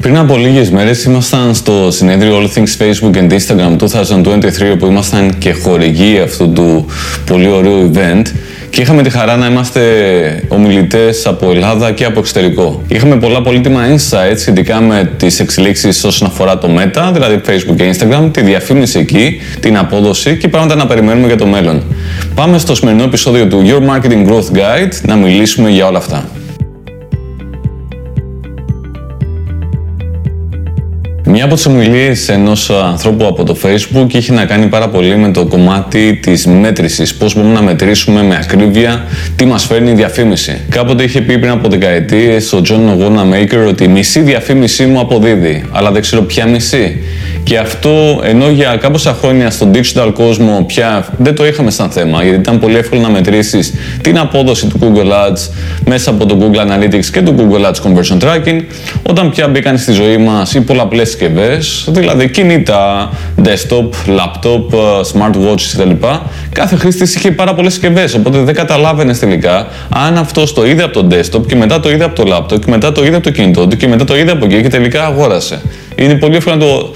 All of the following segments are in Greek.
Πριν από λίγες μέρες ήμασταν στο συνέδριο All Things Facebook and Instagram 2023, όπου ήμασταν και χορηγοί αυτού του πολύ ωραίου event και είχαμε τη χαρά να είμαστε ομιλητές από Ελλάδα και από εξωτερικό. Είχαμε πολλά πολύτιμα insights σχετικά με τις εξελίξεις όσον αφορά το Meta, δηλαδή Facebook και Instagram, τη διαφήμιση εκεί, την απόδοση και πράγματα να περιμένουμε για το μέλλον. Πάμε στο σημερινό επεισόδιο του Your Marketing Growth Guide να μιλήσουμε για όλα αυτά. Μία από τις ομιλίες ενός ανθρώπου από το Facebook είχε να κάνει πάρα πολύ με το κομμάτι της μέτρησης. Πώς μπορούμε να μετρήσουμε με ακρίβεια τι μας φέρνει η διαφήμιση. Κάποτε είχε πει πριν από δεκαετίες ο John Wanamaker ότι μισή διαφήμιση μου αποδίδει, αλλά δεν ξέρω ποια μισή. Και αυτό ενώ για κάποια χρόνια στον digital κόσμο πια δεν το είχαμε σαν θέμα, γιατί ήταν πολύ εύκολο να μετρήσεις την απόδοση του Google Ads μέσα από το Google Analytics και το Google Ads Conversion Tracking, όταν πια μπήκαν στη ζωή μας οι πολλαπλές συσκευές, δηλαδή κινητά, desktop, laptop, smartwatches κτλ. Κάθε χρήστης είχε πάρα πολλές συσκευές, οπότε δεν καταλάβαινες τελικά αν αυτό το είδε από το desktop και μετά το είδε από το laptop και μετά το είδε από το κινητό του και μετά το είδε από εκεί και τελικά αγόρασε. Είναι πολύ εύκολο να το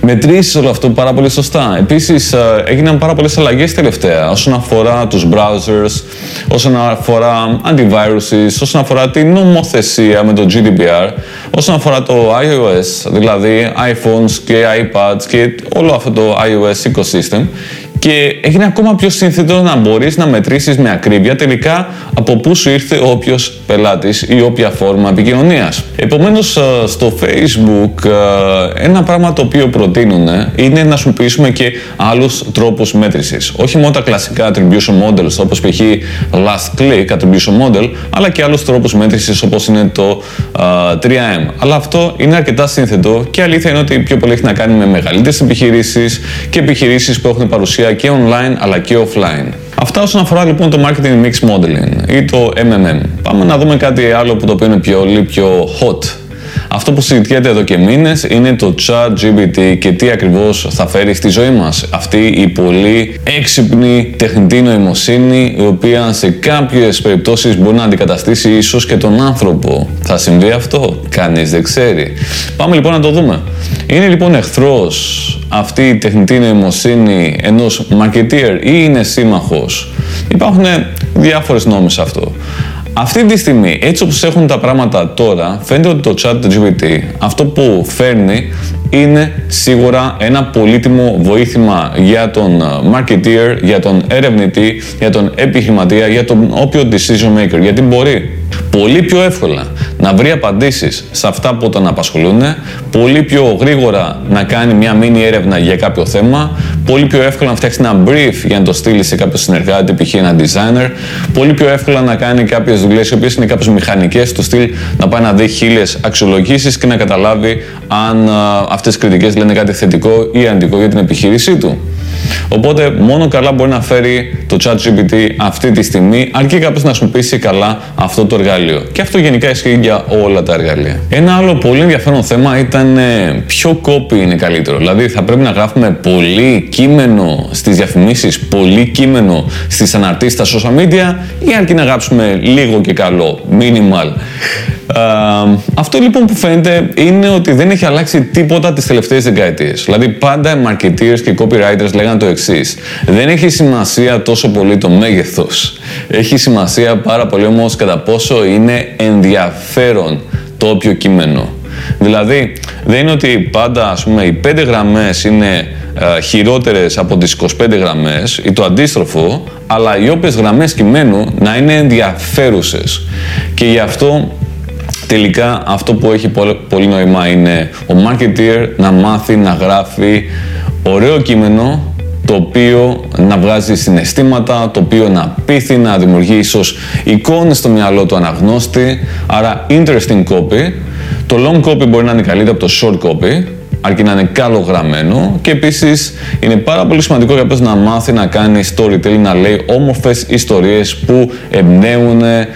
μετρήσεις όλο αυτό πάρα πολύ σωστά. Επίσης, ε, έγιναν πάρα πολλές αλλαγές τελευταία όσον αφορά τους browsers, όσον αφορά antiviruses, όσον αφορά την νομοθεσία με το GDPR, όσον αφορά το iOS, δηλαδή iPhones και iPads και όλο αυτό το iOS ecosystem και έγινε ακόμα πιο σύνθετο να μπορείς να μετρήσεις με ακρίβεια τελικά από πού σου ήρθε ο όποιος πελάτης ή όποια φόρμα επικοινωνίας. Επομένως ε, στο Facebook ε, ένα πράγμα το οποίο προτείνουν είναι να χρησιμοποιήσουμε και άλλους τρόπους μέτρησης. Όχι μόνο τα κλασικά attribution models όπως π.χ. last click attribution model αλλά και άλλους τρόπους μέτρησης όπως είναι το 3M. Ε, αλλά αυτό είναι αρκετά σύνθετο και αλήθεια είναι ότι πιο πολύ έχει να κάνει με μεγαλύτερες επιχειρήσεις και επιχειρήσεις που έχουν παρουσία και online αλλά και offline. Αυτά όσον αφορά λοιπόν το Marketing Mix Modeling ή το MMM. Πάμε να δούμε κάτι άλλο που το οποίο είναι πιο, πιο hot αυτό που συζητιέται εδώ και μήνες είναι το chat GPT και τι ακριβώς θα φέρει στη ζωή μας. Αυτή η πολύ έξυπνη τεχνητή νοημοσύνη, η οποία σε κάποιες περιπτώσεις μπορεί να αντικαταστήσει ίσως και τον άνθρωπο. Θα συμβεί αυτό, κανείς δεν ξέρει. Πάμε λοιπόν να το δούμε. Είναι λοιπόν εχθρός αυτή η τεχνητή νοημοσύνη ενός marketeer ή είναι σύμμαχος; Υπάρχουν διάφορες νόμοι σε αυτό. Αυτή τη στιγμή, έτσι όπως έχουν τα πράγματα τώρα, φαίνεται ότι το chat GPT αυτό που φέρνει είναι σίγουρα ένα πολύτιμο βοήθημα για τον ε, marketeer, για τον ερευνητή, για τον επιχειρηματία, για τον όποιο decision maker, γιατί μπορεί πολύ πιο εύκολα να βρει απαντήσεις σε αυτά που τον απασχολούν, πολύ πιο γρήγορα να κάνει μια μίνι έρευνα για κάποιο θέμα, πολύ πιο εύκολα να φτιάξει ένα brief για να το στείλει σε κάποιο συνεργάτη, π.χ. ένα designer, πολύ πιο εύκολα να κάνει κάποιες δουλειές οι οποίες είναι κάποιε μηχανικές, του στυλ να πάει να δει χίλιες αξιολογήσεις και να καταλάβει αν αυτές οι κριτικές λένε κάτι θετικό ή αντικό για την επιχείρησή του. Οπότε μόνο καλά μπορεί να φέρει το ChatGPT αυτή τη στιγμή, αρκεί κάποιο να χρησιμοποιήσει καλά αυτό το εργαλείο. Και αυτό γενικά ισχύει για όλα τα εργαλεία. Ένα άλλο πολύ ενδιαφέρον θέμα ήταν ε, ποιο copy είναι καλύτερο. Δηλαδή θα πρέπει να γράφουμε πολύ κείμενο στις διαφημίσεις, πολύ κείμενο στις αναρτήσεις στα social media ή αρκεί να γράψουμε λίγο και καλό, minimal αυτό λοιπόν που φαίνεται είναι ότι δεν έχει αλλάξει τίποτα τις τελευταίες δεκαετίες. Δηλαδή πάντα οι marketeers και οι copywriters λέγανε το εξής. Δεν έχει σημασία τόσο πολύ το μέγεθος. Έχει σημασία πάρα πολύ όμως κατά πόσο είναι ενδιαφέρον το όποιο κείμενο. Δηλαδή δεν είναι ότι πάντα ας πούμε οι πέντε γραμμές είναι ε, χειρότερες από τις 25 γραμμές ή το αντίστροφο, αλλά οι όποιες γραμμές κειμένου να είναι ενδιαφέρουσες. Και γι' αυτό Τελικά αυτό που έχει πολύ νόημα είναι ο marketer να μάθει να γράφει ωραίο κείμενο το οποίο να βγάζει συναισθήματα, το οποίο να πείθει, να δημιουργεί ίσως εικόνες στο μυαλό του αναγνώστη, άρα interesting copy. Το long copy μπορεί να είναι καλύτερο από το short copy, αρκεί να είναι καλογραμμένο και επίσης είναι πάρα πολύ σημαντικό για να μάθει να κάνει storytelling, να λέει όμορφες ιστορίες που εμπνέουν, ε,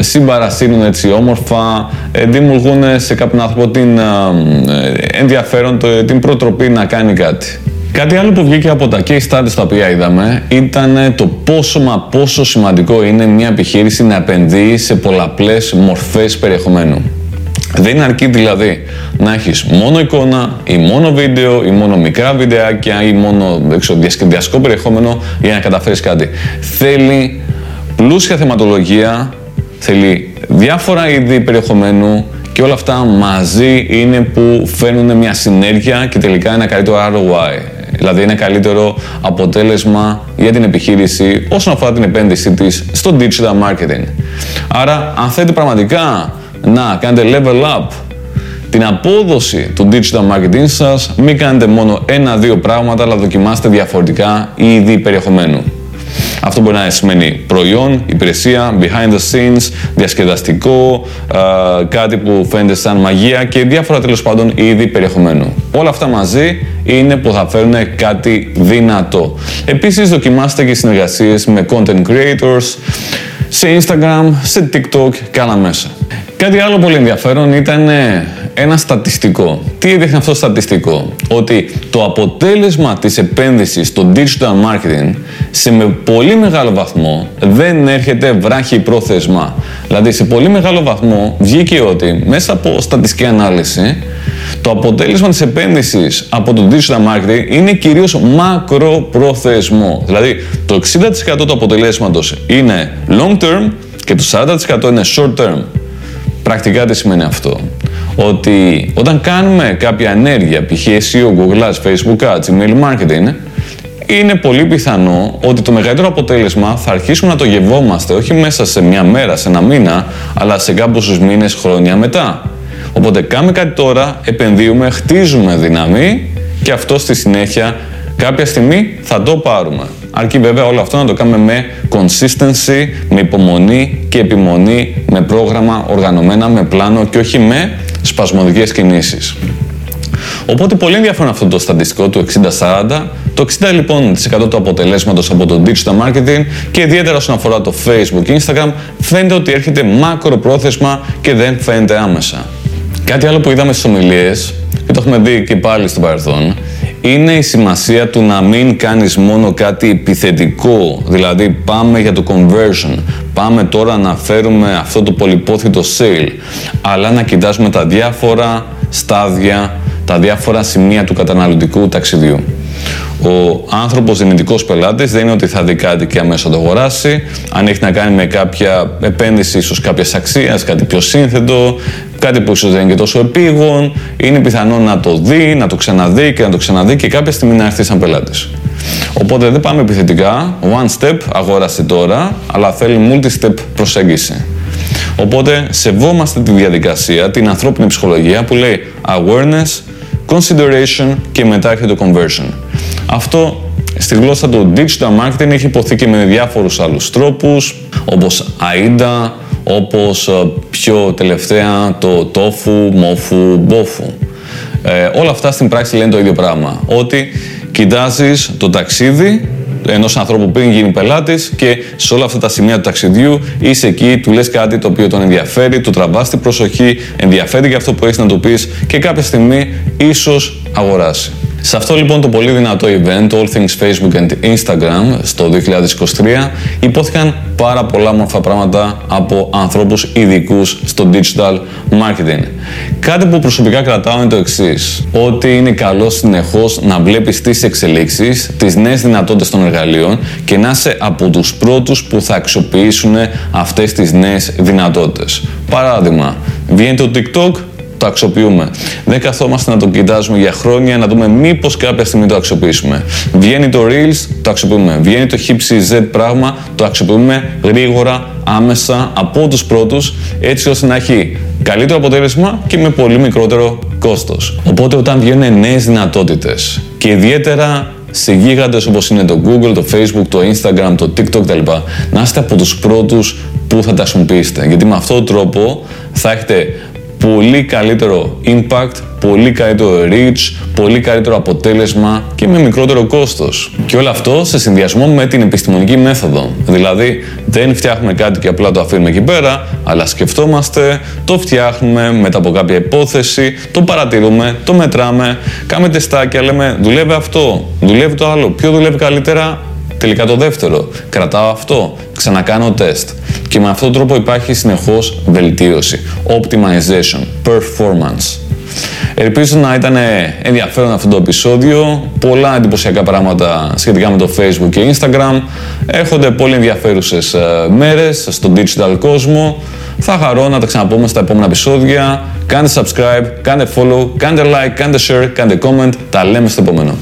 συμπαρασύρουν έτσι όμορφα, ε, δημιουργούν σε κάποιον άνθρωπο την ε, ενδιαφέρον, την προτροπή να κάνει κάτι. Κάτι άλλο που βγήκε από τα case studies τα οποία είδαμε ήταν το πόσο μα πόσο σημαντικό είναι μια επιχείρηση να επενδύει σε πολλαπλές μορφές περιεχομένου. Δεν είναι αρκεί δηλαδή να έχεις μόνο εικόνα ή μόνο βίντεο ή μόνο μικρά βιντεάκια ή μόνο διασκεδαστικό περιεχόμενο για να καταφέρεις κάτι. Θέλει πλούσια θεματολογία, θέλει διάφορα είδη περιεχομένου και όλα αυτά μαζί είναι που φέρνουν μια συνέργεια και τελικά ένα καλύτερο ROI. Δηλαδή ένα καλύτερο αποτέλεσμα για την επιχείρηση όσον αφορά την επένδυσή της στο digital marketing. Άρα αν θέλετε πραγματικά να κάνετε level up την απόδοση του digital marketing σας, μην κάνετε μόνο ένα-δύο πράγματα, αλλά δοκιμάστε διαφορετικά είδη περιεχομένου. Αυτό μπορεί να σημαίνει προϊόν, υπηρεσία, behind the scenes, διασκεδαστικό, κάτι που φαίνεται σαν μαγεία και διάφορα τέλος πάντων είδη περιεχομένου. Όλα αυτά μαζί είναι που θα φέρουν κάτι δυνατό. Επίσης δοκιμάστε και συνεργασίες με content creators, σε Instagram, σε TikTok και άλλα μέσα. Κάτι άλλο πολύ ενδιαφέρον ήταν ε, ένα στατιστικό. Τι έδειχνε αυτό το στατιστικό; Ότι το αποτέλεσμα της επένδυσης στο digital marketing σε με πολύ μεγάλο βαθμό δεν έρχεται βράχη πρόθεσμα. Δηλαδή σε πολύ μεγάλο βαθμό βγήκε ότι μέσα από στατιστική ανάλυση το αποτέλεσμα της επένδυσης από το digital marketing είναι κυρίως μακροπρόθεσμο. Δηλαδή το 60% του αποτελέσματος είναι long term και το 40% είναι short term. Πρακτικά τι σημαίνει αυτό; Ότι όταν κάνουμε κάποια ενέργεια, π.χ. SEO, Google Ads, Facebook Ads, Email Marketing, είναι πολύ πιθανό ότι το μεγαλύτερο αποτέλεσμα θα αρχίσουμε να το γευόμαστε όχι μέσα σε μια μέρα, σε ένα μήνα, αλλά σε κάποιους μήνες, χρόνια μετά. Οπότε κάνουμε κάτι τώρα, επενδύουμε, χτίζουμε δύναμη και αυτό στη συνέχεια κάποια στιγμή θα το πάρουμε. Αρκεί βέβαια όλο αυτό να το κάνουμε με consistency, με υπομονή και επιμονή, με πρόγραμμα οργανωμένα, με πλάνο και όχι με σπασμωδικές κινήσεις. Οπότε πολύ ενδιαφέρον αυτό το στατιστικό του 60-40. Το 60 λοιπόν του αποτελέσματος από το digital marketing και ιδιαίτερα όσον αφορά το facebook και instagram φαίνεται ότι έρχεται μακροπρόθεσμα και δεν φαίνεται άμεσα. Κάτι άλλο που είδαμε στις ομιλίες και το έχουμε δει και πάλι στο παρελθόν είναι η σημασία του να μην κάνεις μόνο κάτι επιθετικό, δηλαδή πάμε για το conversion, πάμε τώρα να φέρουμε αυτό το πολυπόθητο sale, αλλά να κοιτάζουμε τα διάφορα στάδια, τα διάφορα σημεία του καταναλωτικού ταξιδιού. Ο άνθρωπος δυνητικός πελάτης δεν είναι ότι θα δει κάτι και αμέσως το αγοράσει. Αν έχει να κάνει με κάποια επένδυση, ίσως κάποια αξία, κάτι πιο σύνθετο, κάτι που ίσως δεν είναι και τόσο επίγον, είναι πιθανό να το δει, να το ξαναδεί και να το ξαναδεί και κάποια στιγμή να έρθει σαν πελάτης. Οπότε δεν πάμε επιθετικά, one step, αγόρασε τώρα, αλλά θέλει multi-step προσέγγιση. Οπότε σεβόμαστε τη διαδικασία, την ανθρώπινη ψυχολογία που λέει awareness, consideration και μετά έρχεται το conversion. Αυτό στη γλώσσα του digital marketing έχει υποθεί και με διάφορους άλλους τρόπους, όπως AIDA, όπως ε, πιο τελευταία το tofu, mofu, bofu. Ε, όλα αυτά στην πράξη λένε το ίδιο πράγμα. Ότι κοιτάζεις το ταξίδι ενός ανθρώπου πριν γίνει πελάτης και σε όλα αυτά τα σημεία του ταξιδιού είσαι εκεί, του λες κάτι το οποίο τον ενδιαφέρει, του τραβάς την προσοχή, ενδιαφέρει για αυτό που έχεις να του πεις και κάποια στιγμή ίσως αγοράσει. Σε αυτό λοιπόν το πολύ δυνατό event, All Things Facebook and Instagram, στο 2023, υπόθηκαν πάρα πολλά μορφά πράγματα από ανθρώπους ειδικούς στο digital marketing. Κάτι που προσωπικά κρατάω είναι το εξής: ότι είναι καλό συνεχώς να βλέπεις τις εξελίξεις, τις νέες δυνατότητες των εργαλείων και να είσαι από τους πρώτους που θα αξιοποιήσουν αυτές τις νέες δυνατότητες. Παράδειγμα, βγαίνει το TikTok, το αξιοποιούμε. Δεν καθόμαστε να το κοιτάζουμε για χρόνια να δούμε μήπως κάποια στιγμή το αξιοποιήσουμε. Βγαίνει το Reels, το αξιοποιούμε. Βγαίνει το HipCZ πράγμα, το αξιοποιούμε γρήγορα, άμεσα, από τους πρώτους, έτσι ώστε να έχει καλύτερο αποτέλεσμα και με πολύ μικρότερο κόστος. Οπότε όταν βγαίνουν νέες δυνατότητες και ιδιαίτερα σε γίγαντες όπως είναι το Google, το Facebook, το Instagram, το TikTok κτλ. Να είστε από τους πρώτους που θα τα χρησιμοποιήσετε. Γιατί με αυτόν τον τρόπο θα έχετε πολύ καλύτερο impact, πολύ καλύτερο reach, πολύ καλύτερο αποτέλεσμα και με μικρότερο κόστος. Και όλο αυτό σε συνδυασμό με την επιστημονική μέθοδο. Δηλαδή δεν φτιάχνουμε κάτι και απλά το αφήνουμε εκεί πέρα, αλλά σκεφτόμαστε, το φτιάχνουμε μετά από κάποια υπόθεση, το παρατηρούμε, το μετράμε, κάνουμε τεστάκια, λέμε δουλεύει αυτό, δουλεύει το άλλο, ποιο δουλεύει καλύτερα, τελικά το δεύτερο. Κρατάω αυτό, ξανακάνω τεστ. Και με αυτόν τον τρόπο υπάρχει συνεχώς βελτίωση. Optimization, performance. Ελπίζω να ήταν ενδιαφέρον αυτό το επεισόδιο. Πολλά εντυπωσιακά πράγματα σχετικά με το Facebook και Instagram. Έρχονται πολύ ενδιαφέρουσες ε, μέρες στο digital κόσμο. Θα χαρώ να τα ξαναπούμε στα επόμενα επεισόδια. Κάντε subscribe, κάντε follow, κάντε like, κάντε share, κάντε comment. Τα λέμε στο επόμενο.